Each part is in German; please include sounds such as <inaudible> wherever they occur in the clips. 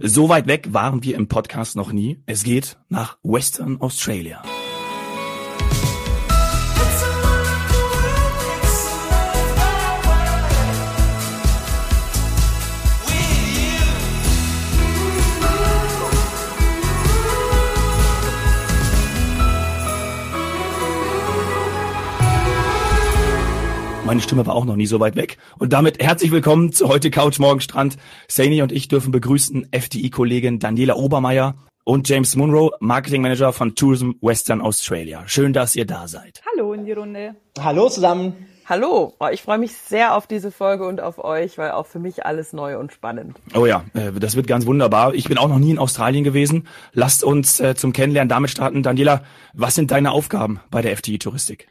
So weit weg waren wir im Podcast noch nie. Es geht nach Western Australia. Meine Stimme war auch noch nie so weit weg. Und damit herzlich willkommen zu heute Couch Morgen Strand. Saini und ich dürfen begrüßen FDI-Kollegin Daniela Obermeier und James Munro, Marketing Manager von Tourism Western Australia. Schön, dass ihr da seid. Hallo in die Runde. Hallo zusammen. Hallo, oh, ich freue mich sehr auf diese Folge und auf euch, weil auch für mich alles neu und spannend. Oh ja, äh, das wird ganz wunderbar. Ich bin auch noch nie in Australien gewesen. Lasst uns äh, zum Kennenlernen damit starten. Daniela, was sind deine Aufgaben bei der FDI Touristik?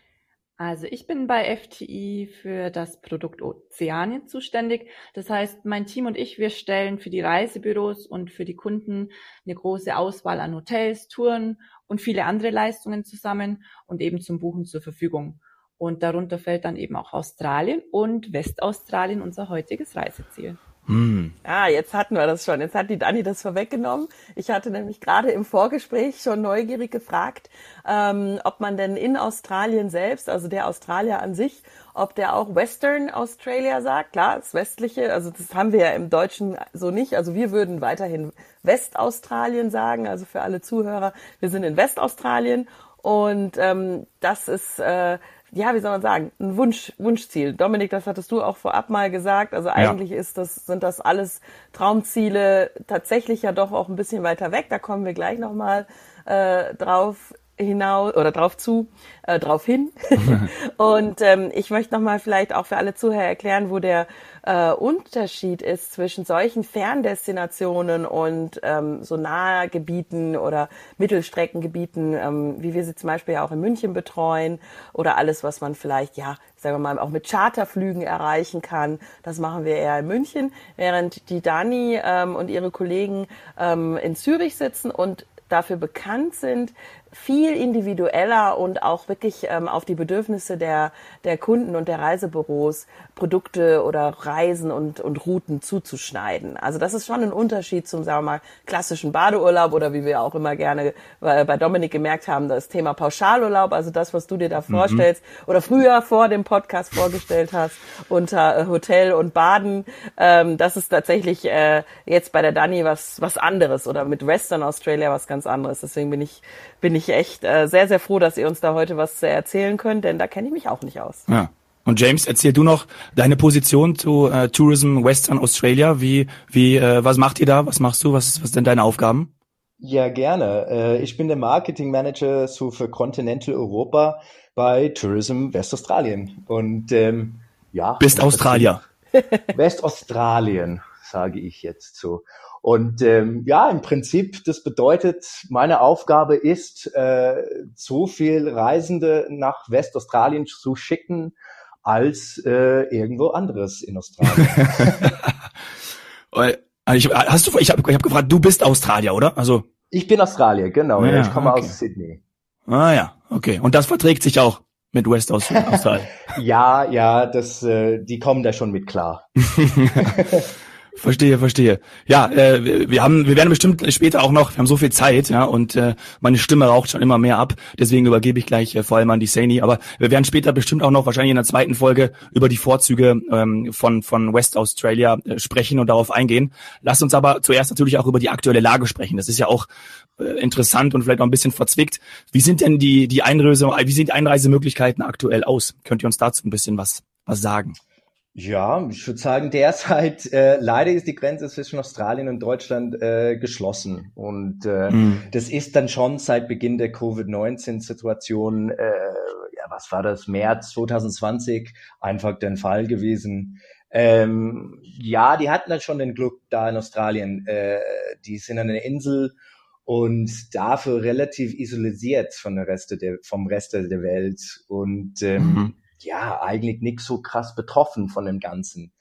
Also ich bin bei FTI für das Produkt Ozeanien zuständig. Das heißt, mein Team und ich, wir stellen für die Reisebüros und für die Kunden eine große Auswahl an Hotels, Touren und viele andere Leistungen zusammen und eben zum Buchen zur Verfügung. Und darunter fällt dann eben auch Australien und Westaustralien unser heutiges Reiseziel. Hm. Ah, jetzt hatten wir das schon. Jetzt hat die Dani das vorweggenommen. Ich hatte nämlich gerade im Vorgespräch schon neugierig gefragt, ähm, ob man denn in Australien selbst, also der Australier an sich, ob der auch Western Australia sagt. Klar, das Westliche, also das haben wir ja im Deutschen so nicht. Also wir würden weiterhin Westaustralien sagen. Also für alle Zuhörer, wir sind in Westaustralien und ähm, das ist äh, ja, wie soll man sagen, ein Wunsch, Wunschziel. Dominik, das hattest du auch vorab mal gesagt. Also eigentlich ja. ist das, sind das alles Traumziele tatsächlich ja doch auch ein bisschen weiter weg. Da kommen wir gleich nochmal äh, drauf hinaus oder drauf zu, äh, drauf hin. <laughs> und ähm, ich möchte nochmal vielleicht auch für alle Zuhörer erklären, wo der äh, Unterschied ist zwischen solchen Ferndestinationen und ähm, so nahe Gebieten oder Mittelstreckengebieten, ähm, wie wir sie zum Beispiel ja auch in München betreuen oder alles, was man vielleicht, ja, sagen wir mal, auch mit Charterflügen erreichen kann. Das machen wir eher in München, während die Dani ähm, und ihre Kollegen ähm, in Zürich sitzen und dafür bekannt sind, viel individueller und auch wirklich ähm, auf die Bedürfnisse der, der Kunden und der Reisebüros Produkte oder Reisen und, und Routen zuzuschneiden. Also das ist schon ein Unterschied zum, sagen wir mal, klassischen Badeurlaub oder wie wir auch immer gerne bei, bei Dominik gemerkt haben, das Thema Pauschalurlaub, also das, was du dir da mhm. vorstellst oder früher vor dem Podcast vorgestellt hast unter äh, Hotel und Baden. Ähm, das ist tatsächlich äh, jetzt bei der Dani was, was anderes oder mit Western Australia was ganz anderes. Deswegen bin ich bin ich echt äh, sehr, sehr froh, dass ihr uns da heute was erzählen könnt, denn da kenne ich mich auch nicht aus. Ja. Und James, erzähl du noch deine Position zu äh, Tourism Western Australia. Wie, wie, äh, was macht ihr da? Was machst du? Was, was sind deine Aufgaben? Ja, gerne. Äh, ich bin der Marketing Manager so für Continental Europa bei Tourism Westaustralien. Und ähm, ja. Bist Australier. <laughs> Westaustralien, sage ich jetzt so. Und ähm, ja, im Prinzip, das bedeutet, meine Aufgabe ist, äh, so viel Reisende nach Westaustralien zu schicken, als äh, irgendwo anderes in Australien. <laughs> ich, hast du, ich habe ich hab gefragt, du bist Australier, oder? Also ich bin Australier, genau. Ja, ich komme okay. aus Sydney. Ah ja, okay. Und das verträgt sich auch mit West Australien. <laughs> ja, ja, das, äh, die kommen da schon mit klar. <laughs> Verstehe, verstehe. Ja, äh, wir haben, wir werden bestimmt später auch noch, wir haben so viel Zeit, ja, und äh, meine Stimme raucht schon immer mehr ab. Deswegen übergebe ich gleich äh, vor allem an die Saini. Aber wir werden später bestimmt auch noch wahrscheinlich in der zweiten Folge über die Vorzüge ähm, von von West Australia äh, sprechen und darauf eingehen. Lasst uns aber zuerst natürlich auch über die aktuelle Lage sprechen. Das ist ja auch äh, interessant und vielleicht auch ein bisschen verzwickt. Wie sind denn die die Einreise, wie sehen die Einreisemöglichkeiten aktuell aus? Könnt ihr uns dazu ein bisschen was was sagen? Ja, ich würde sagen, derzeit äh, leider ist die Grenze zwischen Australien und Deutschland äh, geschlossen. Und äh, mhm. das ist dann schon seit Beginn der Covid-19-Situation, äh, ja, was war das, März 2020, einfach der Fall gewesen. Ähm, ja, die hatten dann schon den Glück da in Australien. Äh, die sind an einer Insel und dafür relativ isoliert von der Reste der, vom Rest der Welt. Und ähm, mhm ja, eigentlich nicht so krass betroffen von dem Ganzen.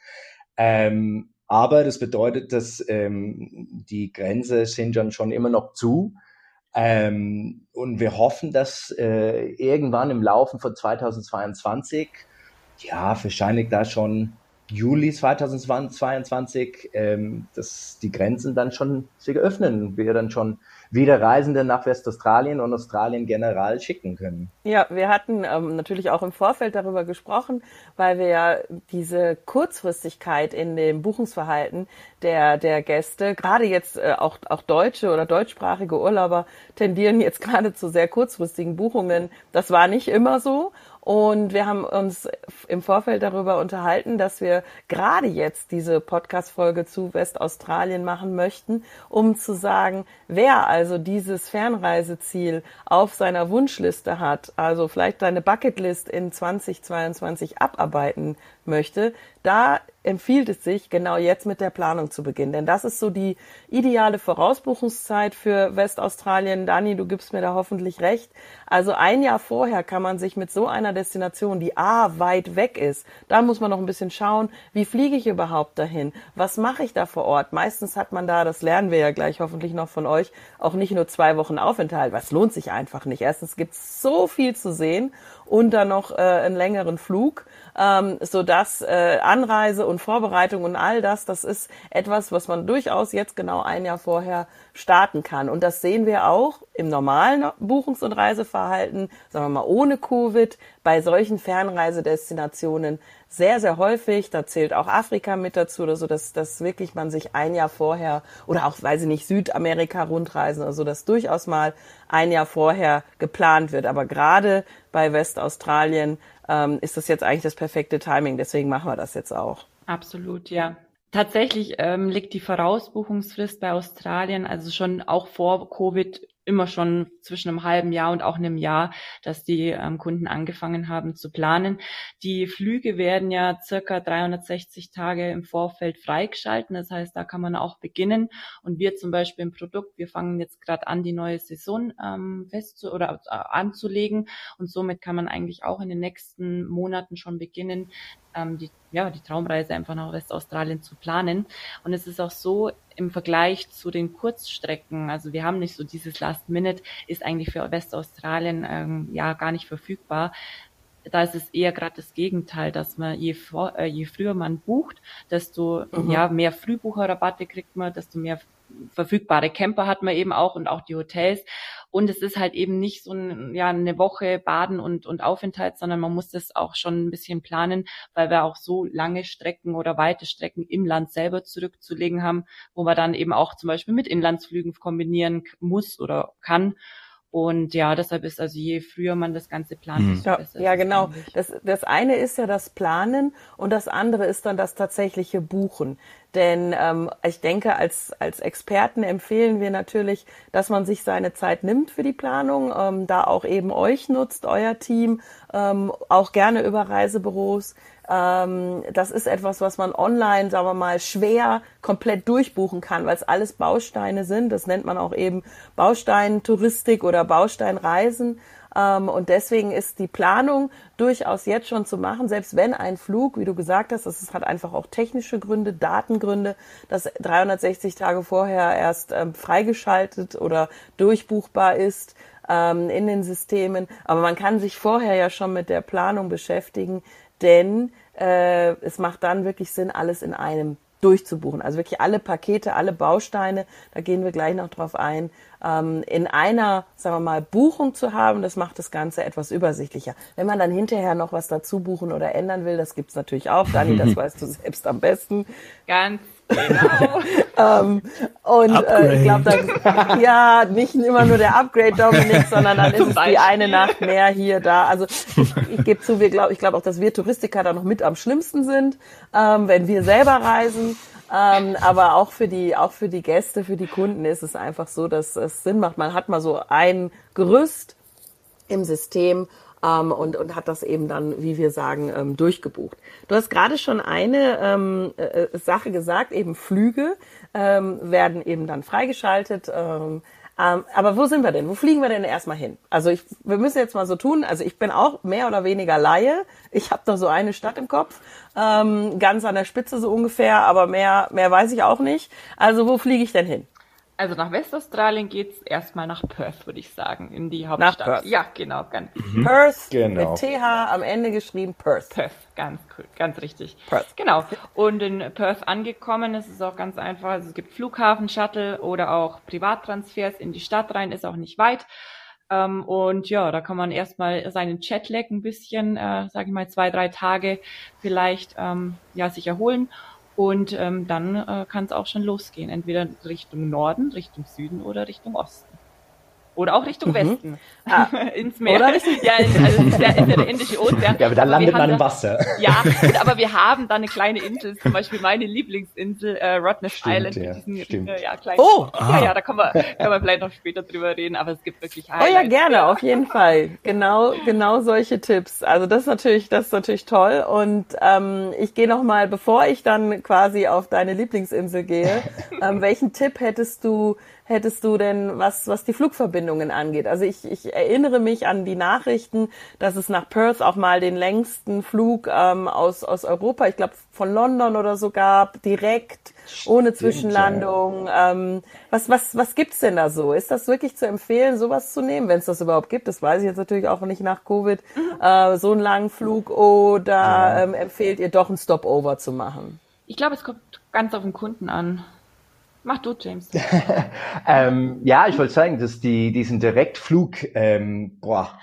Ähm, aber das bedeutet, dass ähm, die Grenze sind dann schon immer noch zu. Ähm, und wir hoffen, dass äh, irgendwann im Laufe von 2022, ja, wahrscheinlich da schon Juli 2022, ähm, dass die Grenzen dann schon sich öffnen, wir dann schon wieder Reisende nach Westaustralien und Australien general schicken können. Ja, wir hatten ähm, natürlich auch im Vorfeld darüber gesprochen, weil wir ja diese Kurzfristigkeit in dem Buchungsverhalten der, der Gäste, gerade jetzt äh, auch, auch deutsche oder deutschsprachige Urlauber tendieren jetzt <laughs> gerade zu sehr kurzfristigen Buchungen. Das war nicht immer so. Und wir haben uns im Vorfeld darüber unterhalten, dass wir gerade jetzt diese Podcast-Folge zu Westaustralien machen möchten, um zu sagen, wer also dieses Fernreiseziel auf seiner Wunschliste hat, also vielleicht seine Bucketlist in 2022 abarbeiten möchte, da empfiehlt es sich, genau jetzt mit der Planung zu beginnen. Denn das ist so die ideale Vorausbuchungszeit für Westaustralien. Dani, du gibst mir da hoffentlich recht. Also ein Jahr vorher kann man sich mit so einer Destination, die A, weit weg ist, da muss man noch ein bisschen schauen, wie fliege ich überhaupt dahin? Was mache ich da vor Ort? Meistens hat man da, das lernen wir ja gleich hoffentlich noch von euch, auch nicht nur zwei Wochen Aufenthalt. Was lohnt sich einfach nicht. Erstens gibt es so viel zu sehen und dann noch äh, einen längeren Flug. Ähm, so dass äh, Anreise und Vorbereitung und all das, das ist etwas, was man durchaus jetzt genau ein Jahr vorher starten kann. Und das sehen wir auch im normalen Buchungs- und Reiseverhalten, sagen wir mal ohne Covid, bei solchen Fernreisedestinationen sehr, sehr häufig. Da zählt auch Afrika mit dazu oder so, dass, dass wirklich man sich ein Jahr vorher oder auch, weiß ich nicht, Südamerika rundreisen, also dass durchaus mal ein Jahr vorher geplant wird. Aber gerade bei Westaustralien ähm, ist das jetzt eigentlich das perfekte Timing. Deswegen machen wir das jetzt auch. Absolut, ja. Tatsächlich ähm, liegt die Vorausbuchungsfrist bei Australien also schon auch vor Covid immer schon zwischen einem halben Jahr und auch einem Jahr, dass die ähm, Kunden angefangen haben zu planen. Die Flüge werden ja circa 360 Tage im Vorfeld freigeschalten. Das heißt, da kann man auch beginnen. Und wir zum Beispiel im Produkt, wir fangen jetzt gerade an, die neue Saison ähm, fest oder äh, anzulegen. Und somit kann man eigentlich auch in den nächsten Monaten schon beginnen, ähm, die, ja, die Traumreise einfach nach Westaustralien zu planen. Und es ist auch so, im Vergleich zu den Kurzstrecken, also wir haben nicht so dieses Last Minute, ist eigentlich für Westaustralien ähm, ja gar nicht verfügbar. Da ist es eher gerade das Gegenteil, dass man je, vor, äh, je früher man bucht, desto mhm. ja mehr Frühbucherrabatte kriegt man, desto mehr verfügbare Camper hat man eben auch und auch die Hotels. Und es ist halt eben nicht so ein, ja, eine Woche Baden und, und Aufenthalt, sondern man muss das auch schon ein bisschen planen, weil wir auch so lange Strecken oder weite Strecken im Land selber zurückzulegen haben, wo man dann eben auch zum Beispiel mit Inlandsflügen kombinieren muss oder kann. Und ja, deshalb ist also je früher man das Ganze plant, desto ja, besser. Ja, genau. Das, das eine ist ja das Planen und das andere ist dann das tatsächliche Buchen. Denn ähm, ich denke, als, als Experten empfehlen wir natürlich, dass man sich seine Zeit nimmt für die Planung, ähm, da auch eben euch nutzt, euer Team, ähm, auch gerne über Reisebüros. Ähm, das ist etwas, was man online, sagen wir mal, schwer komplett durchbuchen kann, weil es alles Bausteine sind. Das nennt man auch eben Bausteinentouristik oder Bausteinreisen. Ähm, und deswegen ist die Planung durchaus jetzt schon zu machen, selbst wenn ein Flug, wie du gesagt hast, das hat einfach auch technische Gründe, Datengründe, dass 360 Tage vorher erst ähm, freigeschaltet oder durchbuchbar ist ähm, in den Systemen. Aber man kann sich vorher ja schon mit der Planung beschäftigen, denn äh, es macht dann wirklich Sinn, alles in einem durchzubuchen. Also wirklich alle Pakete, alle Bausteine, da gehen wir gleich noch drauf ein, ähm, in einer, sagen wir mal, Buchung zu haben, das macht das Ganze etwas übersichtlicher. Wenn man dann hinterher noch was dazu buchen oder ändern will, das gibt's natürlich auch. Dani, das <laughs> weißt du selbst am besten. Ganz Genau. <laughs> ähm, und äh, ich glaube, dann ja nicht immer nur der Upgrade Dominik, <laughs> sondern dann ist es die eine Nacht mehr hier da. Also ich, ich gebe zu, wir glaub, ich glaube auch, dass wir Touristiker da noch mit am schlimmsten sind, ähm, wenn wir selber reisen. Ähm, aber auch für die, auch für die Gäste, für die Kunden ist es einfach so, dass es Sinn macht. Man hat mal so ein Gerüst im System ähm, und, und hat das eben dann, wie wir sagen, ähm, durchgebucht. Du hast gerade schon eine ähm, äh, äh, Sache gesagt, eben Flüge ähm, werden eben dann freigeschaltet. Ähm, ähm, aber wo sind wir denn? Wo fliegen wir denn erstmal hin? Also ich, wir müssen jetzt mal so tun. Also ich bin auch mehr oder weniger Laie. Ich habe da so eine Stadt im Kopf, ähm, ganz an der Spitze so ungefähr, aber mehr, mehr weiß ich auch nicht. Also wo fliege ich denn hin? Also nach Westaustralien geht's erstmal nach Perth, würde ich sagen, in die Hauptstadt. Nach Perth. Ja, genau. Ganz mhm. Perth genau. mit TH am Ende geschrieben Perth. Perth, ganz cool, ganz richtig. Perth. Genau. Und in Perth angekommen ist es auch ganz einfach. Also es gibt Flughafen, Shuttle oder auch Privattransfers in die Stadt rein, ist auch nicht weit. Ähm, und ja, da kann man erstmal seinen Chatlag ein bisschen, äh, sage ich mal, zwei, drei Tage vielleicht ähm, ja sich erholen und ähm, dann äh, kann es auch schon losgehen, entweder Richtung Norden, Richtung Süden oder Richtung Osten. Oder auch Richtung mhm. Westen. <laughs> Ah. ins Meer. Oder ja, in, also ist der, ist der Indische Ozean. Ja, aber da landet man im Wasser. Ja, <laughs> gut, aber wir haben da eine kleine Insel, zum Beispiel meine Lieblingsinsel, äh, Rottnest stimmt, Island. Ja, diesen, stimmt. Äh, ja, kleinen oh! Ja, ja, da kann man, kann man vielleicht noch später drüber reden, aber es gibt wirklich Highlights. Oh ja, gerne, ja. auf jeden Fall. Genau, genau solche Tipps. Also das ist natürlich, das ist natürlich toll. Und ähm, ich gehe noch mal, bevor ich dann quasi auf deine Lieblingsinsel gehe, <laughs> ähm, welchen Tipp hättest du hättest du denn, was, was die Flugverbindungen angeht? Also ich, ich erinnere mich an die Nachrichten, dass es nach Perth auch mal den längsten Flug ähm, aus, aus Europa, ich glaube von London oder so gab, direkt, ohne Zwischenlandung. Ähm, was, was, was gibt's denn da so? Ist das wirklich zu empfehlen, sowas zu nehmen, wenn es das überhaupt gibt? Das weiß ich jetzt natürlich auch nicht nach Covid. Mhm. Äh, so einen langen Flug oder ähm, empfehlt ihr doch ein Stopover zu machen? Ich glaube, es kommt ganz auf den Kunden an. Mach du, James. <laughs> ähm, ja, ich wollte sagen, dass die, diesen Direktflug ähm, boah,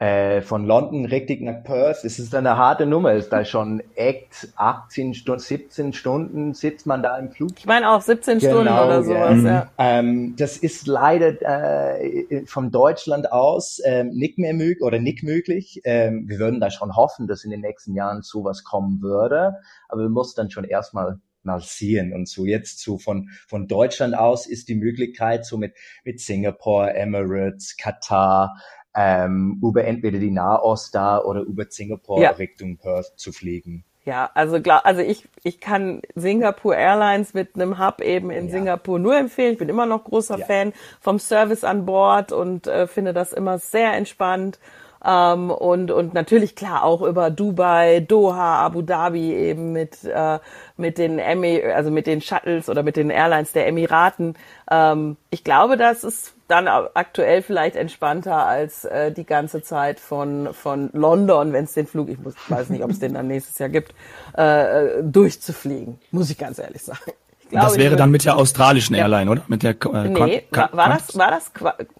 äh, von London richtig nach Perth, das ist eine harte Nummer. Ist da schon echt 18 Stunden, 17 Stunden sitzt man da im Flug. Ich meine auch 17 genau, Stunden oder sowas. Ja. ja. Ähm, das ist leider äh, von Deutschland aus ähm, nicht mehr möglich oder nicht möglich. Ähm, wir würden da schon hoffen, dass in den nächsten Jahren sowas kommen würde, aber wir mussten dann schon erstmal mal sehen und so jetzt so von von Deutschland aus ist die Möglichkeit so mit mit Singapore, Emirates, Katar ähm, über entweder die Nahost da oder über Singapore ja. Richtung Perth zu fliegen. Ja, also glaub, also ich ich kann Singapore Airlines mit einem Hub eben in ja. Singapur nur empfehlen. Ich bin immer noch großer ja. Fan vom Service an Bord und äh, finde das immer sehr entspannt ähm, und, und natürlich klar auch über Dubai, Doha, Abu Dhabi eben mit, äh, mit den Emi, also mit den Shuttles oder mit den Airlines der Emiraten. Ähm, ich glaube, das ist dann aktuell vielleicht entspannter als äh, die ganze Zeit von, von London, wenn es den Flug, ich muss, weiß nicht, ob es den dann nächstes Jahr gibt, äh, äh durchzufliegen, muss ich ganz ehrlich sagen. Glaube, das wäre dann mit der australischen Airline, oder? Mit der äh, Nee, war, war das war das,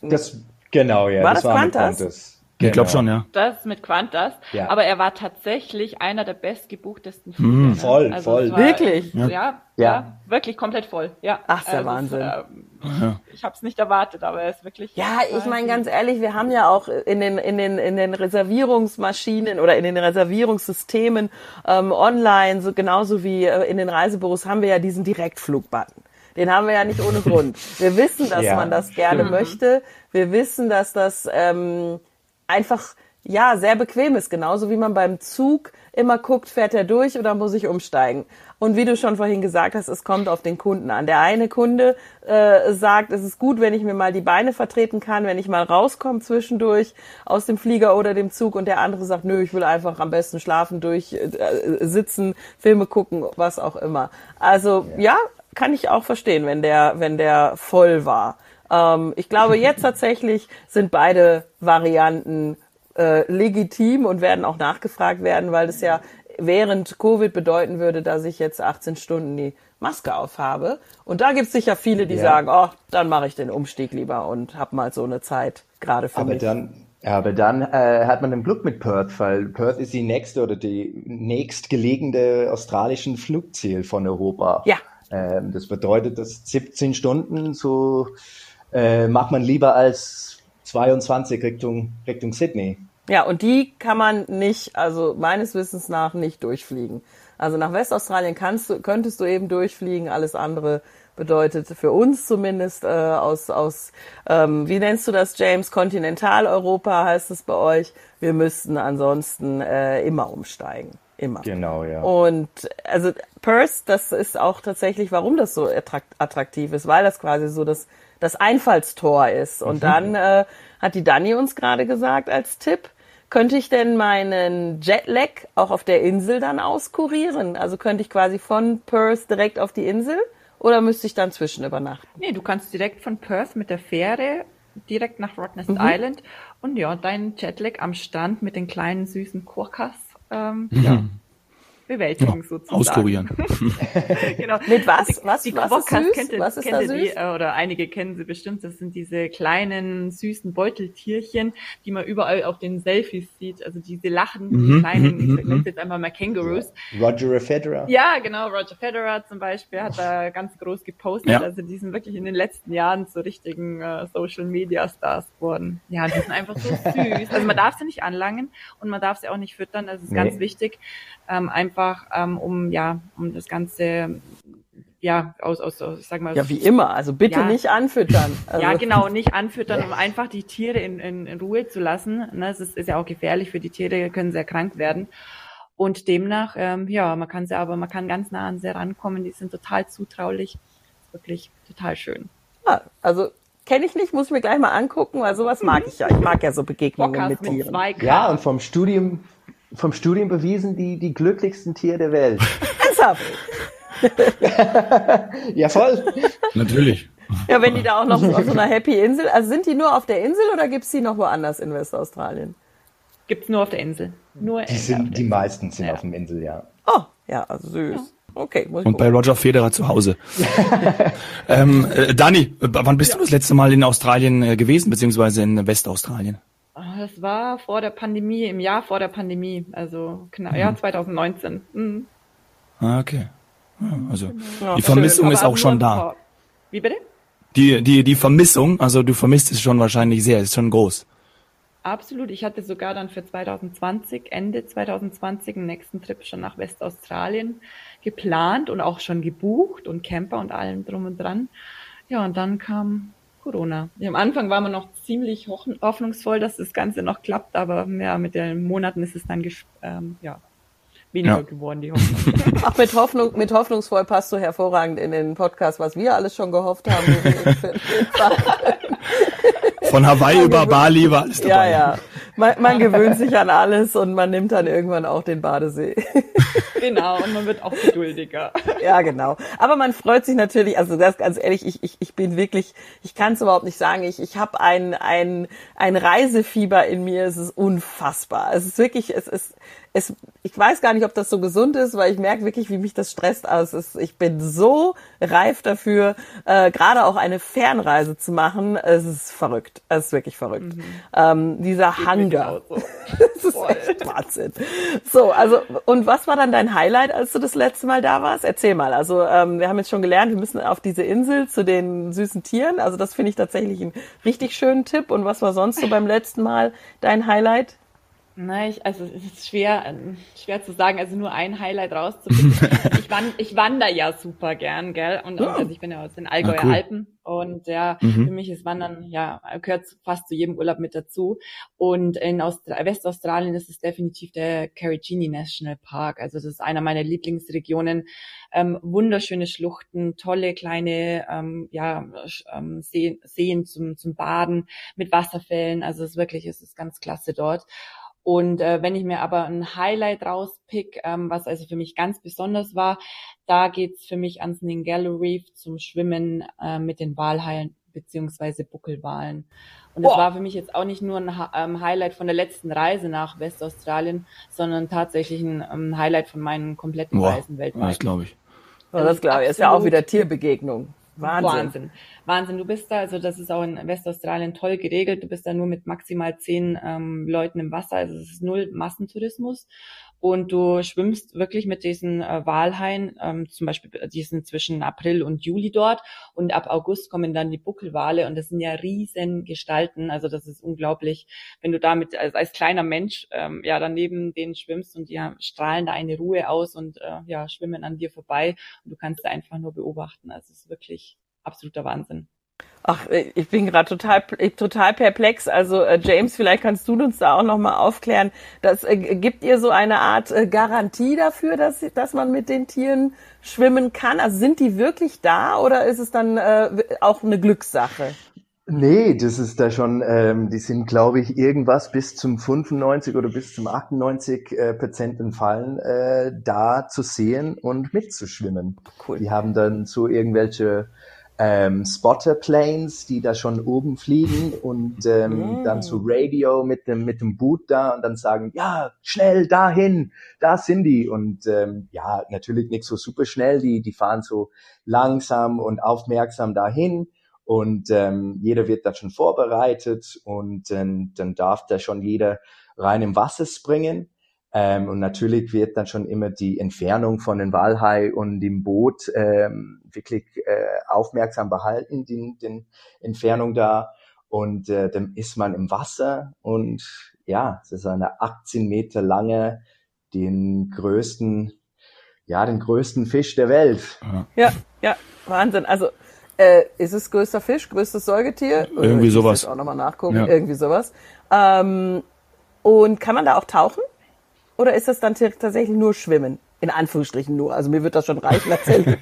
das genau, ja, war das, das war Qantas? Qantas. Genau. Ich glaube schon, ja. Das mit Qantas. Ja. Aber er war tatsächlich einer der bestgebuchtesten Flüge. Mm. Voll, also voll. War, wirklich? Ja. Ja, ja. wirklich komplett voll. Ja. Ach, der also Wahnsinn. Ist, äh, ich habe es nicht erwartet, aber er ist wirklich. Ja, ich meine ganz ehrlich, wir haben ja auch in den in den in den Reservierungsmaschinen oder in den Reservierungssystemen ähm, online, so genauso wie äh, in den Reisebüros, haben wir ja diesen Direktflugbutton. Den haben wir ja nicht ohne Grund. Wir wissen, dass ja, man das gerne stimmt. möchte. Wir wissen, dass das ähm, einfach ja sehr bequem ist, genauso wie man beim Zug immer guckt, fährt er durch oder muss ich umsteigen. Und wie du schon vorhin gesagt hast, es kommt auf den Kunden an. Der eine Kunde äh, sagt, es ist gut, wenn ich mir mal die Beine vertreten kann, wenn ich mal rauskomme zwischendurch aus dem Flieger oder dem Zug. Und der andere sagt, nö, ich will einfach am besten schlafen, durch äh, sitzen, Filme gucken, was auch immer. Also ja. ja, kann ich auch verstehen, wenn der, wenn der voll war. Ähm, ich glaube, jetzt tatsächlich sind beide Varianten äh, legitim und werden auch nachgefragt werden, weil das ja während Covid bedeuten würde, dass ich jetzt 18 Stunden die Maske aufhabe. Und da gibt es sicher viele, die ja. sagen, oh, dann mache ich den Umstieg lieber und habe mal so eine Zeit gerade für aber mich. Dann, aber dann äh, hat man den Glück mit Perth, weil Perth ist die nächste oder die nächstgelegene australischen Flugziel von Europa. Ja. Ähm, das bedeutet, dass 17 Stunden so äh, macht man lieber als 22 Richtung, Richtung Sydney. Ja, und die kann man nicht, also meines Wissens nach nicht durchfliegen. Also nach Westaustralien kannst du, könntest du eben durchfliegen, alles andere bedeutet für uns zumindest äh, aus, aus ähm, wie nennst du das, James? Kontinentaleuropa heißt es bei euch. Wir müssten ansonsten äh, immer umsteigen. Immer. Genau, ja. Und also Perth, das ist auch tatsächlich, warum das so attraktiv ist, weil das quasi so das das Einfallstor ist. Und mhm. dann äh, hat die Dani uns gerade gesagt als Tipp, könnte ich denn meinen Jetlag auch auf der Insel dann auskurieren? Also könnte ich quasi von Perth direkt auf die Insel oder müsste ich dann zwischen übernachten? Nee, du kannst direkt von Perth mit der Fähre direkt nach Rottnest mhm. Island und ja, dein Jetlag am Strand mit den kleinen süßen Quokkas. Ähm, mhm. ja, <laughs> bewältigen ja, sozusagen. Auskurieren. <laughs> genau. Mit was? Die, was? Die was ist süß? Kennt, was ist kennt da süß? Die, oder einige kennen sie bestimmt. Das sind diese kleinen süßen Beuteltierchen, die man überall auf den Selfies sieht. Also diese lachenden mhm, kleinen, mhm, ich nenne mhm. jetzt einfach mal Kangaroos. Roger Federer. Ja, genau. Roger Federer zum Beispiel hat da ganz groß gepostet. Ja. Also die sind wirklich in den letzten Jahren zu richtigen äh, Social Media Stars geworden. Ja, die sind einfach so <laughs> süß. Also man darf sie nicht anlangen und man darf sie auch nicht füttern. Das ist nee. ganz wichtig. Ähm, einfach einfach ähm, um ja um das ganze ja, aus, aus, aus, sag mal. Ja, wie immer. Also bitte ja, nicht anfüttern. <laughs> Also. Ja, genau, nicht anfüttern, <laughs> um einfach die Tiere in, in, in Ruhe zu lassen. Ne, es ist, ist ja auch gefährlich für die Tiere, können sehr krank werden. Und demnach, ähm, ja, man kann sie aber, man kann ganz nah an sie rankommen. Die sind total zutraulich. Wirklich total schön. Ja, also kenne ich nicht, muss ich mir gleich mal angucken, weil sowas mag <laughs> ich ja. Ich mag ja so Begegnungen Bockers mit Tieren. Mit ja, und vom Studium vom Studium bewiesen, die, die glücklichsten Tiere der Welt. <laughs> Ernsthaft? <laughs> ja, voll. Natürlich. Ja, wenn die da auch noch <laughs> auf so einer Happy Insel, also sind die nur auf der Insel oder gibt's die noch woanders in Westaustralien? Gibt's nur auf der Insel. Nur die, sind, die meisten sind ja. auf dem Insel, ja. Oh, ja, also süß. Ja. Okay, muss ich Und gucken. bei Roger Federer zu Hause. ähm, äh, Dani, wann bist ja. du das letzte Mal in Australien äh, gewesen, beziehungsweise in Westaustralien? Das war vor der Pandemie, im Jahr vor der Pandemie, also genau, ja, 2019. Mhm. mhm. Ah, okay. also genau. die Vermissung Schön, ist auch schon da. Wie bitte? Die, die, die Vermissung, also du vermisst es schon wahrscheinlich sehr, ist schon groß. Absolut. Ich hatte sogar dann für 2020, Ende 2020, einen nächsten Trip schon nach Westaustralien geplant und auch schon gebucht und Camper und allem drum und dran. Ja, und dann kam Corona. Am Anfang war man noch ziemlich hoffnungsvoll, dass das Ganze noch klappt, aber ja, mit den Monaten ist es dann ähm, ja, weniger ja. geworden, die Hoffnung. <laughs> Ach, mit Hoffnung, mit hoffnungsvoll passt du hervorragend in den Podcast, was wir alles schon gehofft haben. <laughs> <laughs> Von Hawaii über Bali war alles dabei. Ja, ja. Man, man gewöhnt sich an alles und man nimmt dann irgendwann auch den Badesee. <laughs> Genau, und man wird auch geduldiger. Ja, genau. Aber man freut sich natürlich, also das ganz ehrlich, ich, ich, ich bin wirklich, ich kann es überhaupt nicht sagen, ich, ich habe ein, ein, ein Reisefieber in mir, es ist unfassbar. Es ist wirklich, es ist, es, ich weiß gar nicht, ob das so gesund ist, weil ich merke wirklich, wie mich das stresst. Also ist, ich bin so reif dafür, äh, gerade auch eine Fernreise zu machen. Es ist verrückt. Es ist wirklich verrückt. Mhm. Ähm, dieser Hunger. So. <laughs> das ist Voll. echt Wahnsinn. So, also, und was war dann dein Highlight, als du das letzte Mal da warst? Erzähl mal. Also, ähm, wir haben jetzt schon gelernt, wir müssen auf diese Insel zu den süßen Tieren. Also, das finde ich tatsächlich einen richtig schönen Tipp. Und was war sonst so beim letzten Mal dein Highlight? Nein, ich, also es ist schwer, ähm, schwer zu sagen, also nur ein Highlight rauszufinden. <laughs> ich, wand, ich wandere ja super gern, gell? Und, oh. also ich bin ja aus den Allgäuer ah, cool. Alpen und ja, mhm. für mich ist Wandern ja gehört fast zu jedem Urlaub mit dazu. Und in Austra Westaustralien ist es definitiv der Carigini National Park. Also das ist einer meiner Lieblingsregionen. Ähm, wunderschöne Schluchten, tolle kleine ähm, ja, ähm, Seen, Seen zum, zum Baden mit Wasserfällen. Also es ist wirklich, es ist ganz klasse dort. Und äh, wenn ich mir aber ein Highlight rauspick, ähm, was also für mich ganz besonders war, da geht's für mich ans Ningaloo Reef zum Schwimmen äh, mit den Walhaien beziehungsweise Buckelwalen. Und das war für mich jetzt auch nicht nur ein ähm, Highlight von der letzten Reise nach Westaustralien, sondern tatsächlich ein ähm, Highlight von meinen kompletten Boah, Reisen weltweit. Das glaube ich. Ja, das glaube ich. Ist ja auch wieder Tierbegegnung. Wahnsinn. Wahnsinn. Wahnsinn. Du bist da, also das ist auch in Westaustralien toll geregelt. Du bist da nur mit maximal zehn ähm, Leuten im Wasser. Also es ist null Massentourismus. Und du schwimmst wirklich mit diesen äh, Walhaien, ähm, zum Beispiel, die sind zwischen April und Juli dort. Und ab August kommen dann die Buckelwale und das sind ja riesen Gestalten. Also das ist unglaublich, wenn du damit als, als kleiner Mensch ähm, ja daneben denen schwimmst und die ja, strahlen da eine Ruhe aus und äh, ja schwimmen an dir vorbei und du kannst sie einfach nur beobachten. Also es ist wirklich absoluter Wahnsinn. Ach, ich bin gerade total total perplex. Also äh, James, vielleicht kannst du uns da auch noch mal aufklären. Das äh, gibt ihr so eine Art äh, Garantie dafür, dass dass man mit den Tieren schwimmen kann? Also sind die wirklich da oder ist es dann äh, auch eine Glückssache? Nee, das ist da schon, ähm, die sind, glaube ich, irgendwas bis zum 95 oder bis zum 98 äh, Prozent in Fallen äh, da zu sehen und mitzuschwimmen. Cool. Die haben dann so irgendwelche ähm, Spotter-Planes, die da schon oben fliegen und ähm, mm. dann so Radio mit dem mit dem Boot da und dann sagen, ja, schnell dahin, da sind die und ähm, ja, natürlich nicht so super schnell, die die fahren so langsam und aufmerksam dahin und ähm, jeder wird da schon vorbereitet und ähm, dann darf da schon jeder rein im Wasser springen. Ähm, und natürlich wird dann schon immer die Entfernung von den Walhai und dem Boot ähm, wirklich äh, aufmerksam behalten, die, die Entfernung da. Und äh, dann ist man im Wasser und ja, es ist eine 18 Meter lange, den größten, ja, den größten Fisch der Welt. Ja, ja, Wahnsinn. Also äh, ist es größter Fisch, größtes Säugetier? Irgendwie ich sowas. Ich auch nochmal nachgucken. Ja. Irgendwie sowas. Ähm, und kann man da auch tauchen? Oder ist das dann tatsächlich nur Schwimmen? In Anführungsstrichen nur. Also mir wird das schon reichen erzählen.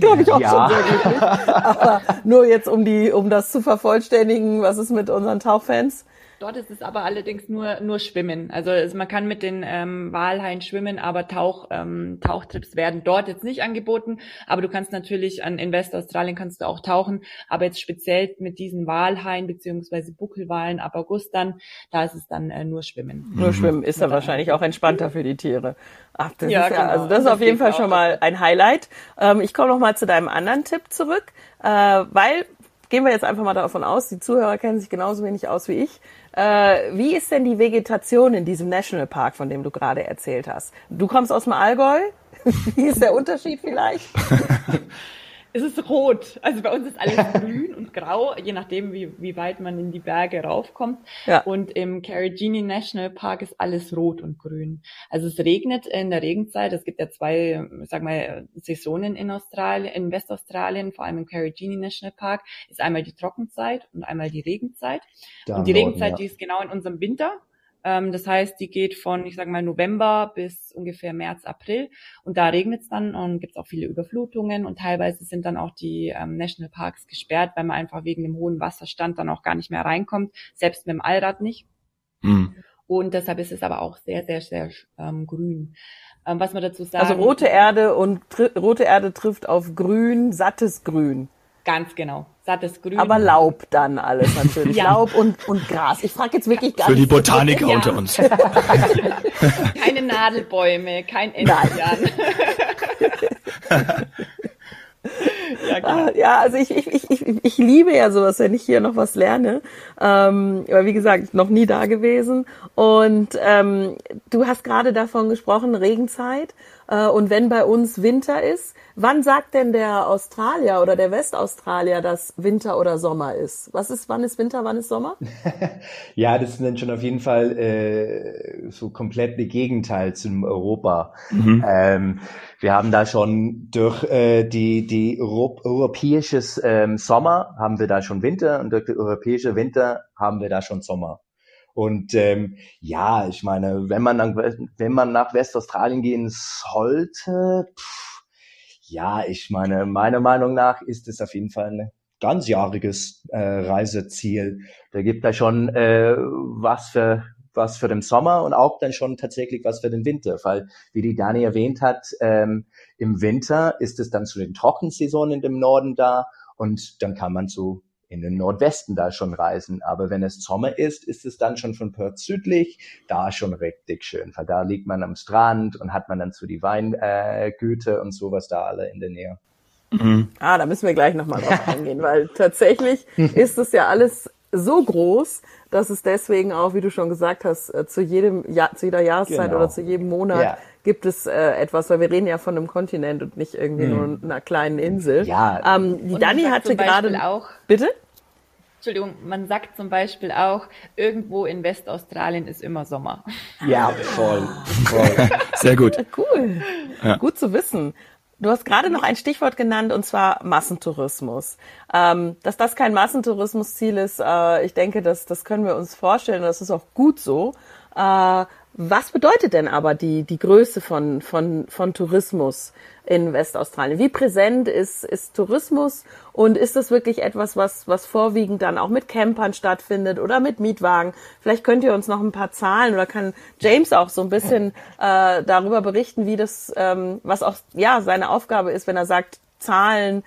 Glaube ich auch ja. schon sehr glücklich. Aber nur jetzt um die, um das zu vervollständigen, was ist mit unseren Tauchfans? Dort ist es aber allerdings nur, nur Schwimmen. Also es, man kann mit den ähm, Walhaien schwimmen, aber Tauch, ähm, Tauchtrips werden dort jetzt nicht angeboten. Aber du kannst natürlich an in Westaustralien kannst du auch tauchen. Aber jetzt speziell mit diesen Walhaien beziehungsweise Buckelwalen ab August dann, da ist es dann äh, nur Schwimmen. Nur Schwimmen ist dann wahrscheinlich auch entspannter für die Tiere. Ach, das ja, ist ja, genau. also das ist auf jeden Fall schon mal ein Highlight. Ähm, ich komme noch mal zu deinem anderen Tipp zurück, äh, weil gehen wir jetzt einfach mal davon aus, die Zuhörer kennen sich genauso wenig aus wie ich. Äh, wie ist denn die Vegetation in diesem Nationalpark, von dem du gerade erzählt hast? Du kommst aus dem Allgäu. <laughs> wie ist der Unterschied vielleicht? <laughs> Es ist rot. Also bei uns ist alles <laughs> grün und grau, je nachdem, wie, wie weit man in die Berge raufkommt. Ja. Und im Carigini National Park ist alles rot und grün. Also es regnet in der Regenzeit. Es gibt ja zwei, sag mal, Saisonen in Australien, in Westaustralien, vor allem im Carigini National Park, ist einmal die Trockenzeit und einmal die Regenzeit. Da und die Norden, Regenzeit, ja. die ist genau in unserem Winter. Ähm, das heißt, die geht von, ich sage mal, November bis ungefähr März, April. Und da regnet es dann und gibt es auch viele Überflutungen. Und teilweise sind dann auch die ähm, Nationalparks gesperrt, weil man einfach wegen dem hohen Wasserstand dann auch gar nicht mehr reinkommt, selbst mit dem Allrad nicht. Mhm. Und deshalb ist es aber auch sehr, sehr, sehr ähm, grün. Ähm, was man dazu sagen. Also rote Erde und rote Erde trifft auf grün, sattes Grün. Ganz genau. Sattes Grün. Aber Laub dann alles natürlich. ja. Laub und, und Gras. Ich frage jetzt wirklich gar Für die Botaniker ja. unter uns. <laughs> Keine Nadelbäume, kein Enzian. ja, <laughs> ah, ja, also ich, ich, ich, ich, ich liebe ja sowas, wenn ich hier noch was lerne. Ähm, aber wie gesagt, noch nie da gewesen. Und ähm, du hast gerade davon gesprochen, Regenzeit. Äh, und wenn bei uns Winter ist, wann sagt denn der Australier oder der Westaustralier, dass Winter oder Sommer ist? Was ist, wann ist Winter, wann ist Sommer? <laughs> ja, das sind dann schon auf jeden Fall äh, so komplett die Gegenteil zum Europa. Mhm. Ähm, wir haben da schon durch äh, die, die Europ europäisches ähm, Sommer haben wir da schon Winter und durch die europäische Winter haben wir da schon Sommer. Und ähm, ja, ich meine, wenn man dann, wenn man nach Westaustralien gehen sollte, pff, ja, ich meine, meiner Meinung nach ist es auf jeden Fall ein ganzjähriges äh, Reiseziel. Da gibt da schon äh, was für was für den Sommer und auch dann schon tatsächlich was für den Winter, weil wie die Dani erwähnt hat, ähm, im Winter ist es dann zu den Trockensaison in dem Norden da und dann kann man zu in den Nordwesten da schon reisen. Aber wenn es Sommer ist, ist es dann schon von Perth südlich, da schon richtig schön, weil da liegt man am Strand und hat man dann so die Weingüter äh, und sowas da alle in der Nähe. Mhm. Ah, da müssen wir gleich nochmal drauf eingehen, weil tatsächlich <laughs> ist es ja alles so groß, dass es deswegen auch, wie du schon gesagt hast, äh, zu jedem Jahr, zu jeder Jahreszeit genau. oder zu jedem Monat ja. Gibt es äh, etwas, weil wir reden ja von einem Kontinent und nicht irgendwie hm. nur einer kleinen Insel. Ja. Ähm, die Dani hatte gerade auch. Bitte? Entschuldigung, man sagt zum Beispiel auch, irgendwo in Westaustralien ist immer Sommer. Ja, <laughs> voll. voll. Sehr gut. Cool. Ja. Gut zu wissen. Du hast gerade noch ein Stichwort genannt und zwar Massentourismus. Ähm, dass das kein Massentourismusziel ist, äh, ich denke, das, das können wir uns vorstellen. Das ist auch gut so. Äh, was bedeutet denn aber die, die Größe von, von, von Tourismus in Westaustralien? Wie präsent ist, ist Tourismus und ist das wirklich etwas, was, was vorwiegend dann auch mit Campern stattfindet oder mit Mietwagen? Vielleicht könnt ihr uns noch ein paar Zahlen oder kann James auch so ein bisschen äh, darüber berichten, wie das, ähm, was auch ja seine Aufgabe ist, wenn er sagt, Zahlen,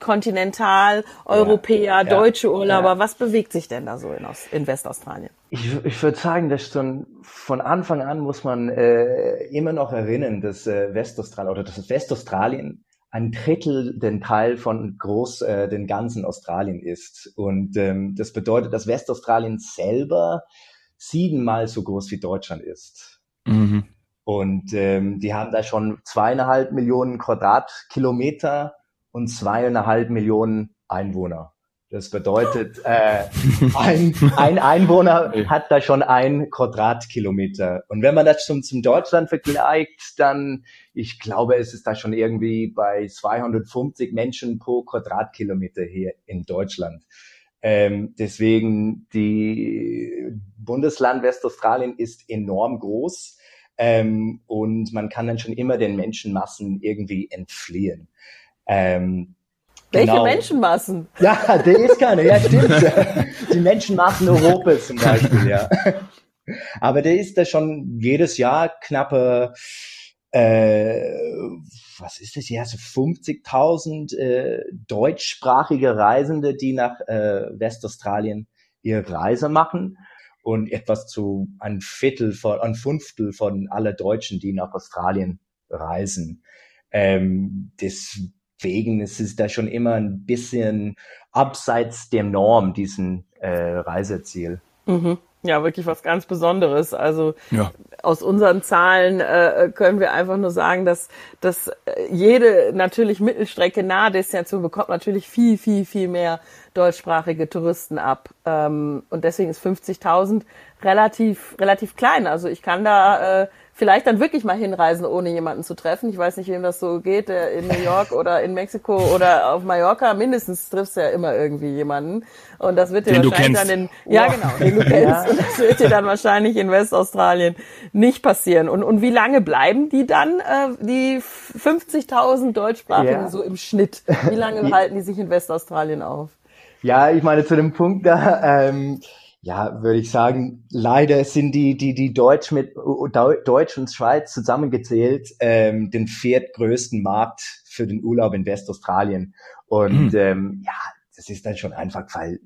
Kontinental, Europäer, ja, deutsche Urlauber. Ja. Was bewegt sich denn da so in, in Westaustralien? Ich, ich würde sagen, dass schon von Anfang an muss man äh, immer noch erinnern, dass äh, Westaustralien oder dass Westaustralien ein Drittel den Teil von groß äh, den ganzen Australien ist. Und ähm, das bedeutet, dass Westaustralien selber siebenmal so groß wie Deutschland ist. Mhm. Und ähm, die haben da schon zweieinhalb Millionen Quadratkilometer und zweieinhalb Millionen Einwohner. Das bedeutet, äh, ein, ein Einwohner hat da schon ein Quadratkilometer. Und wenn man das zum, zum Deutschland vergleicht, dann, ich glaube, es ist da schon irgendwie bei 250 Menschen pro Quadratkilometer hier in Deutschland. Ähm, deswegen, die Bundesland Westaustralien ist enorm groß. Ähm, und man kann dann schon immer den Menschenmassen irgendwie entfliehen. Ähm, Welche genau. Menschenmassen? Ja, der ist keine, ja stimmt. <laughs> Die Menschenmassen Europas zum Beispiel, ja. Aber der ist da schon jedes Jahr knappe, äh, was ist das, ja, so 50.000 äh, deutschsprachige Reisende, die nach äh, Westaustralien ihre Reise machen und etwas zu ein Viertel von, ein Fünftel von aller Deutschen, die nach Australien reisen. Ähm, das Deswegen ist es da schon immer ein bisschen abseits der Norm, diesen äh, Reiseziel. Mhm. Ja, wirklich was ganz Besonderes. Also ja. aus unseren Zahlen äh, können wir einfach nur sagen, dass, dass jede natürlich Mittelstrecke Nahdestination bekommt natürlich viel, viel, viel mehr deutschsprachige Touristen ab. Ähm, und deswegen ist 50.000 relativ, relativ klein. Also ich kann da äh, vielleicht dann wirklich mal hinreisen, ohne jemanden zu treffen. Ich weiß nicht, wem das so geht, der in New York oder in Mexiko oder auf Mallorca. Mindestens triffst du ja immer irgendwie jemanden. Und das wird dir den wahrscheinlich dann in, ja genau, den du kennst. <laughs> Ja. Und das wird dir dann wahrscheinlich in Westaustralien nicht passieren. Und, und wie lange bleiben die dann, äh, die 50.000 Deutschsprachigen ja. so im Schnitt? Wie lange <laughs> halten die sich in Westaustralien auf? Ja, ich meine, zu dem Punkt da, ähm, ja, würde ich sagen, leider sind die, die, die Deutsch mit Deutsch und Schweiz zusammengezählt ähm, den viertgrößten Markt für den Urlaub in Westaustralien. Und mhm. ähm, ja, das ist dann schon einfach, weil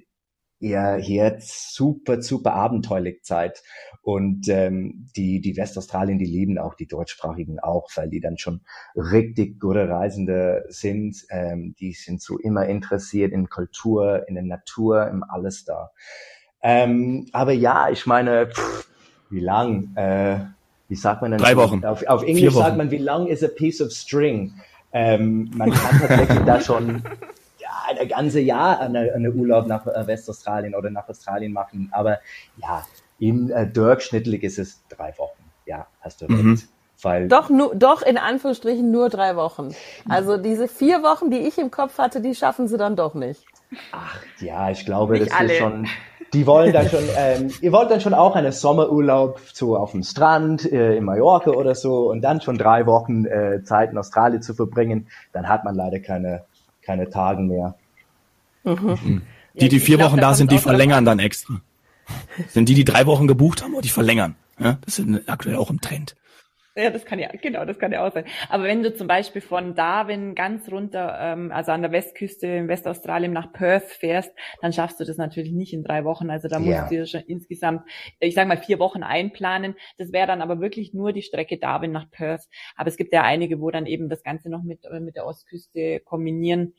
ihr hier super, super abenteuerlich Zeit. Und ähm, die, die Westaustralien, die lieben auch die Deutschsprachigen auch, weil die dann schon richtig gute Reisende sind. Ähm, die sind so immer interessiert in Kultur, in der Natur, im alles da. Ähm, aber ja, ich meine, pff, wie lang? Äh, wie sagt man denn? Drei Wochen. Auf, auf Englisch sagt man, wie lang is a piece of string? Ähm, man kann tatsächlich da schon <laughs> ja, ein ganze Jahr eine, eine Urlaub nach äh, Westaustralien oder nach Australien machen. Aber ja, im äh, durchschnittlich ist es drei Wochen. Ja, hast du recht. Mhm. Weil doch, nur, doch in Anführungsstrichen nur drei Wochen. Also diese vier Wochen, die ich im Kopf hatte, die schaffen sie dann doch nicht. Ach ja, ich glaube, nicht das alle. ist schon die wollen dann <laughs> schon, ähm, ihr wollt dann schon auch einen Sommerurlaub so auf dem Strand äh, in Mallorca oder so und dann schon drei Wochen äh, Zeit in Australien zu verbringen, dann hat man leider keine, keine Tage mehr. Mhm. Die, die vier glaub, Wochen da sind, die verlängern dann extra. Sind die, die drei Wochen gebucht haben, oder die verlängern. Ja, das ist aktuell auch im Trend. Ja, das kann ja, genau, das kann ja auch sein. Aber wenn du zum Beispiel von Darwin ganz runter, ähm, also an der Westküste in Westaustralien nach Perth fährst, dann schaffst du das natürlich nicht in drei Wochen. Also da musst yeah. du dir schon insgesamt, ich sag mal, vier Wochen einplanen. Das wäre dann aber wirklich nur die Strecke Darwin nach Perth. Aber es gibt ja einige, wo dann eben das Ganze noch mit, mit der Ostküste kombinieren.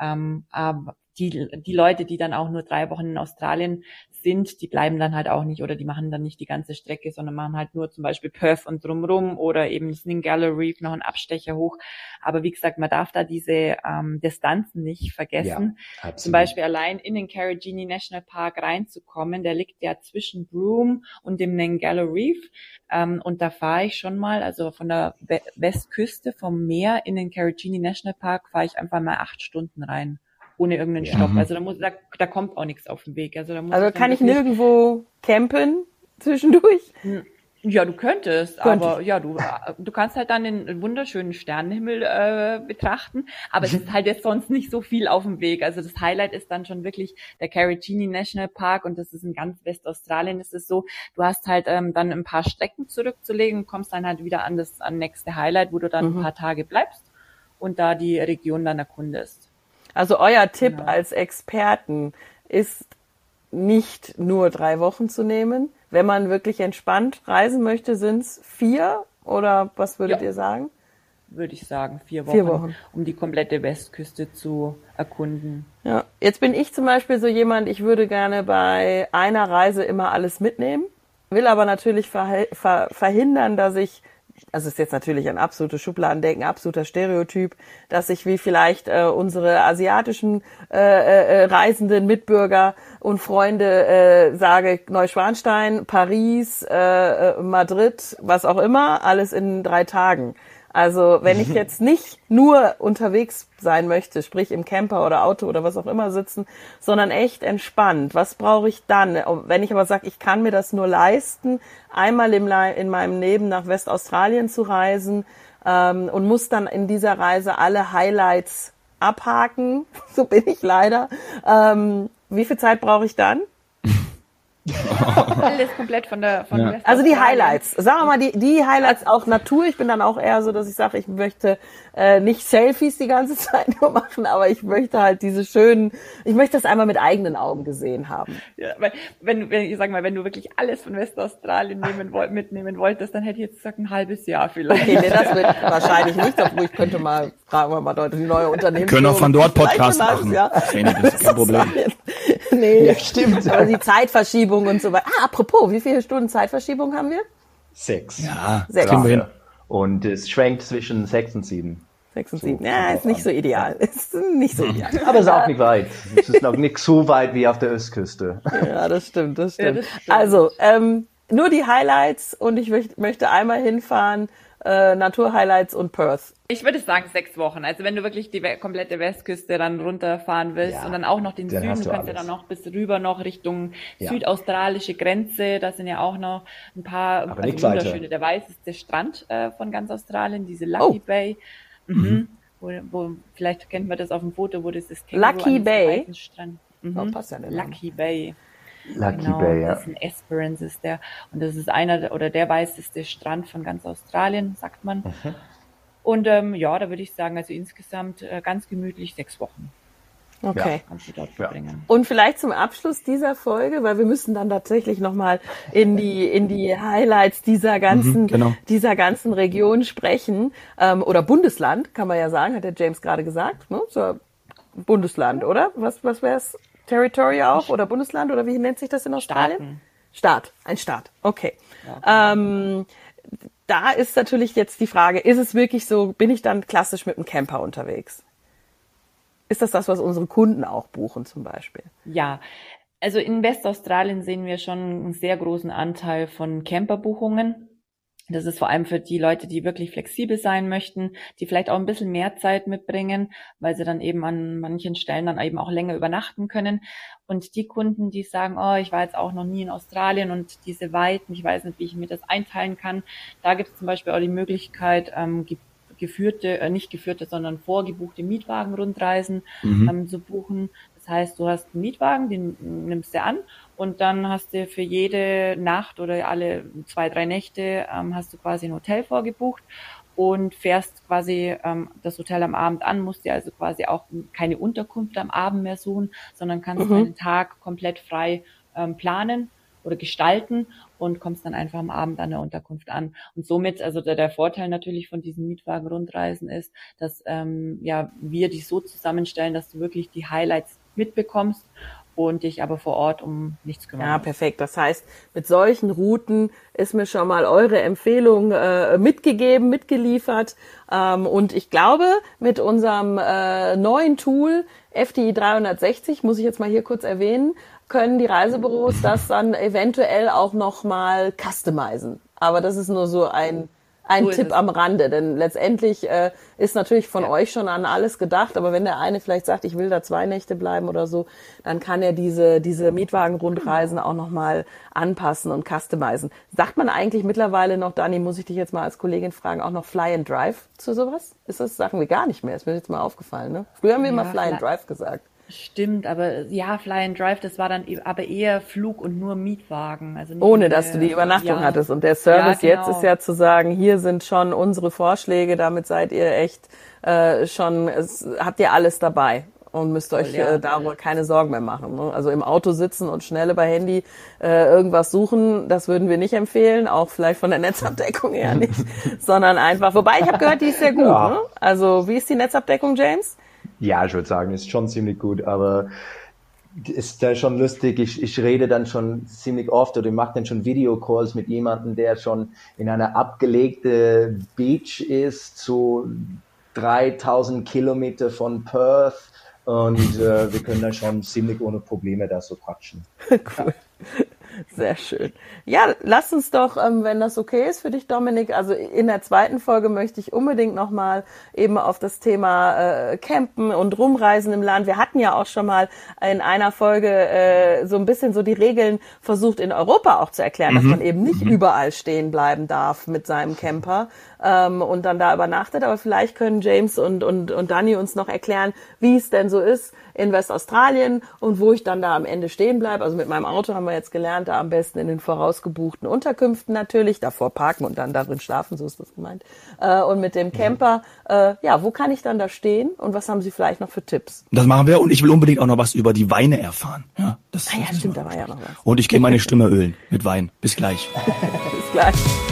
Ähm, aber die, die Leute, die dann auch nur drei Wochen in Australien sind, die bleiben dann halt auch nicht oder die machen dann nicht die ganze Strecke, sondern machen halt nur zum Beispiel Perth und drumrum oder eben Sningala Reef noch einen Abstecher hoch. Aber wie gesagt, man darf da diese ähm, Distanzen nicht vergessen. Ja, zum Beispiel allein in den Carrigini National Park reinzukommen, der liegt ja zwischen Broome und dem Ningala Reef. Ähm, und da fahre ich schon mal, also von der Westküste vom Meer in den Carrigini National Park fahre ich einfach mal acht Stunden rein ohne irgendeinen. Stopp. Mhm. Also da, muss, da, da kommt auch nichts auf den Weg. Also, da muss also kann ich nirgendwo campen zwischendurch? Ja, du könntest, Könnte aber ja, du, du kannst halt dann den wunderschönen Sternenhimmel äh, betrachten, aber es ist halt jetzt sonst nicht so viel auf dem Weg. Also das Highlight ist dann schon wirklich der Carigini National Park und das ist in ganz Westaustralien ist es so, du hast halt ähm, dann ein paar Strecken zurückzulegen und kommst dann halt wieder an das an nächste Highlight, wo du dann mhm. ein paar Tage bleibst und da die Region dann erkundest. Also euer Tipp genau. als Experten ist nicht nur drei Wochen zu nehmen, wenn man wirklich entspannt reisen möchte, sind es vier oder was würdet ja. ihr sagen? Würde ich sagen, vier Wochen, vier Wochen, um die komplette Westküste zu erkunden. Ja, jetzt bin ich zum Beispiel so jemand, ich würde gerne bei einer Reise immer alles mitnehmen, will aber natürlich verhindern, dass ich also ist jetzt natürlich ein absolutes Schubladendenken, absoluter Stereotyp, dass ich wie vielleicht äh, unsere asiatischen äh, äh, reisenden Mitbürger und Freunde äh, sage Neuschwanstein, Paris, äh, äh Madrid, was auch immer, alles in drei Tagen. Also wenn ich jetzt nicht nur unterwegs sein möchte, sprich im Camper oder Auto oder was auch immer sitzen, sondern echt entspannt, was brauche ich dann? Wenn ich aber sage, ich kann mir das nur leisten, einmal im, in meinem Leben nach Westaustralien zu reisen ähm, und muss dann in dieser Reise alle Highlights abhaken, <laughs> so bin ich leider. Ähm, wie viel Zeit brauche ich dann? <laughs> Alles komplett von der von ja. Also die Highlights. Sagen wir mal, die, die Highlights auch Natur. Ich bin dann auch eher so, dass ich sage, ich möchte äh, nicht Selfies die ganze <laughs> Zeit nur machen, aber ich möchte halt diese schönen, ich möchte das einmal mit eigenen Augen gesehen haben. Ja, weil wenn, wenn ich sag mal, wenn du wirklich alles von Westaustralien nehmen wollt, mitnehmen wolltest, dann hätte ich jetzt gesagt ein halbes Jahr vielleicht. Okay, nee, das wird wahrscheinlich nicht, obwohl ich könnte mal, fragen wir mal Leute, die neue Unternehmen. Wir können auch von dort Podcast machen. Ja. Das ist kein <laughs> Problem. nee, ja, stimmt. Aber die Zeitverschiebung und so weiter. Ah, apropos, wie viele Stunden Zeitverschiebung haben wir? Sechs. Ja, sechs. Und es schwenkt zwischen sechs und sieben. Sechs und so, sieben. Ja, ist nicht so ideal. Ist nicht so ideal. Aber es ist auch nicht weit. Es ist noch nicht so weit wie auf der Östküste. Ja, das stimmt, das stimmt. Ja, das stimmt. Also, ähm, nur die Highlights und ich möchte einmal hinfahren, äh, Naturhighlights und Perth. Ich würde sagen sechs Wochen. Also wenn du wirklich die komplette Westküste dann runterfahren willst ja, und dann auch noch den Süden, du kannst ja dann noch bis rüber noch Richtung ja. südaustralische Grenze. Da sind ja auch noch ein paar also wunderschöne. Der weißeste Strand äh, von ganz Australien, diese Lucky oh. Bay. Mhm. Mhm. Wo, wo, vielleicht kennt man das auf dem Foto, wo das ist. Lucky Bay. Mhm. Oh, passt ja Lucky Bay. Lucky genau, Bay, ja. Das ist ein Esperance ist der. Und das ist einer oder der weißeste Strand von ganz Australien, sagt man. Mhm. Und ähm, ja, da würde ich sagen, also insgesamt äh, ganz gemütlich sechs Wochen. Okay. Ja, Und vielleicht zum Abschluss dieser Folge, weil wir müssen dann tatsächlich nochmal in die, in die Highlights dieser ganzen, mhm, genau. dieser ganzen Region sprechen. Ähm, oder Bundesland, kann man ja sagen, hat der James gerade gesagt. Ne? So, Bundesland, oder? Was, was wäre es? Territory auch oder Bundesland oder wie nennt sich das in Australien? Staaten. Staat, ein Staat. Okay. Ja, ähm, da ist natürlich jetzt die Frage, ist es wirklich so, bin ich dann klassisch mit dem Camper unterwegs? Ist das das, was unsere Kunden auch buchen zum Beispiel? Ja, also in Westaustralien sehen wir schon einen sehr großen Anteil von Camperbuchungen. Das ist vor allem für die Leute, die wirklich flexibel sein möchten, die vielleicht auch ein bisschen mehr Zeit mitbringen, weil sie dann eben an manchen Stellen dann eben auch länger übernachten können. Und die Kunden, die sagen, oh, ich war jetzt auch noch nie in Australien und diese Weiten, ich weiß nicht, wie ich mir das einteilen kann, da gibt es zum Beispiel auch die Möglichkeit, ähm, geführte, äh, nicht geführte, sondern vorgebuchte Mietwagenrundreisen mhm. ähm, zu buchen. Das heißt, du hast einen Mietwagen, den nimmst du an und dann hast du für jede Nacht oder alle zwei, drei Nächte ähm, hast du quasi ein Hotel vorgebucht und fährst quasi ähm, das Hotel am Abend an, musst dir also quasi auch keine Unterkunft am Abend mehr suchen, sondern kannst mhm. deinen Tag komplett frei ähm, planen oder gestalten und kommst dann einfach am Abend an der Unterkunft an. Und somit, also der, der Vorteil natürlich von diesen Mietwagen-Rundreisen ist, dass ähm, ja wir die so zusammenstellen, dass du wirklich die Highlights mitbekommst und dich aber vor Ort um nichts kümmern. Ja, perfekt. Das heißt, mit solchen Routen ist mir schon mal eure Empfehlung äh, mitgegeben, mitgeliefert. Ähm, und ich glaube, mit unserem äh, neuen Tool FDI 360, muss ich jetzt mal hier kurz erwähnen, können die Reisebüros das dann eventuell auch noch mal customizen. Aber das ist nur so ein ein so Tipp am Rande, denn letztendlich äh, ist natürlich von ja. euch schon an alles gedacht, aber wenn der eine vielleicht sagt, ich will da zwei Nächte bleiben oder so, dann kann er diese diese Mietwagen-Rundreisen auch nochmal anpassen und customizen. Sagt man eigentlich mittlerweile noch, Dani, muss ich dich jetzt mal als Kollegin fragen, auch noch Fly and Drive zu sowas? Ist das sagen wir gar nicht mehr? Ist mir jetzt mal aufgefallen. Ne? Früher haben wir ja, immer Fly and Drive gesagt. Stimmt, aber ja, Fly and Drive, das war dann e-, aber eher Flug und nur Mietwagen. Also Ohne, dass du die Übernachtung ja. hattest. Und der Service ja, genau. jetzt ist ja zu sagen, hier sind schon unsere Vorschläge, damit seid ihr echt äh, schon, es, habt ihr alles dabei und müsst euch ja, äh, darüber keine Sorgen mehr machen. Ne? Also im Auto sitzen und schnell über Handy äh, irgendwas suchen, das würden wir nicht empfehlen, auch vielleicht von der Netzabdeckung her nicht, <laughs> sondern einfach. Wobei ich habe gehört, die ist sehr gut. Ja. Ne? Also wie ist die Netzabdeckung, James? Ja, ich würde sagen, ist schon ziemlich gut, aber ist da schon lustig. Ich, ich rede dann schon ziemlich oft oder ich mache dann schon Videocalls mit jemandem, der schon in einer abgelegte Beach ist, so 3000 Kilometer von Perth und äh, wir können dann schon ziemlich ohne Probleme da so quatschen. <laughs> cool. Ja. Sehr schön. Ja, lass uns doch, ähm, wenn das okay ist für dich, Dominik, also in der zweiten Folge möchte ich unbedingt nochmal eben auf das Thema äh, Campen und Rumreisen im Land. Wir hatten ja auch schon mal in einer Folge äh, so ein bisschen so die Regeln versucht in Europa auch zu erklären, mhm. dass man eben nicht mhm. überall stehen bleiben darf mit seinem Camper ähm, und dann da übernachtet. Aber vielleicht können James und, und, und Danny uns noch erklären, wie es denn so ist, in Westaustralien und wo ich dann da am Ende stehen bleibe. Also mit meinem Auto haben wir jetzt gelernt, da am besten in den vorausgebuchten Unterkünften natürlich, davor parken und dann darin schlafen, so ist das gemeint. Äh, und mit dem mhm. Camper, äh, ja, wo kann ich dann da stehen und was haben Sie vielleicht noch für Tipps? Das machen wir und ich will unbedingt auch noch was über die Weine erfahren. Ja, das, ah, ja stimmt, da war ja noch was. Und ich gehe meine Stimme ölen mit Wein. Bis gleich. <laughs> Bis gleich.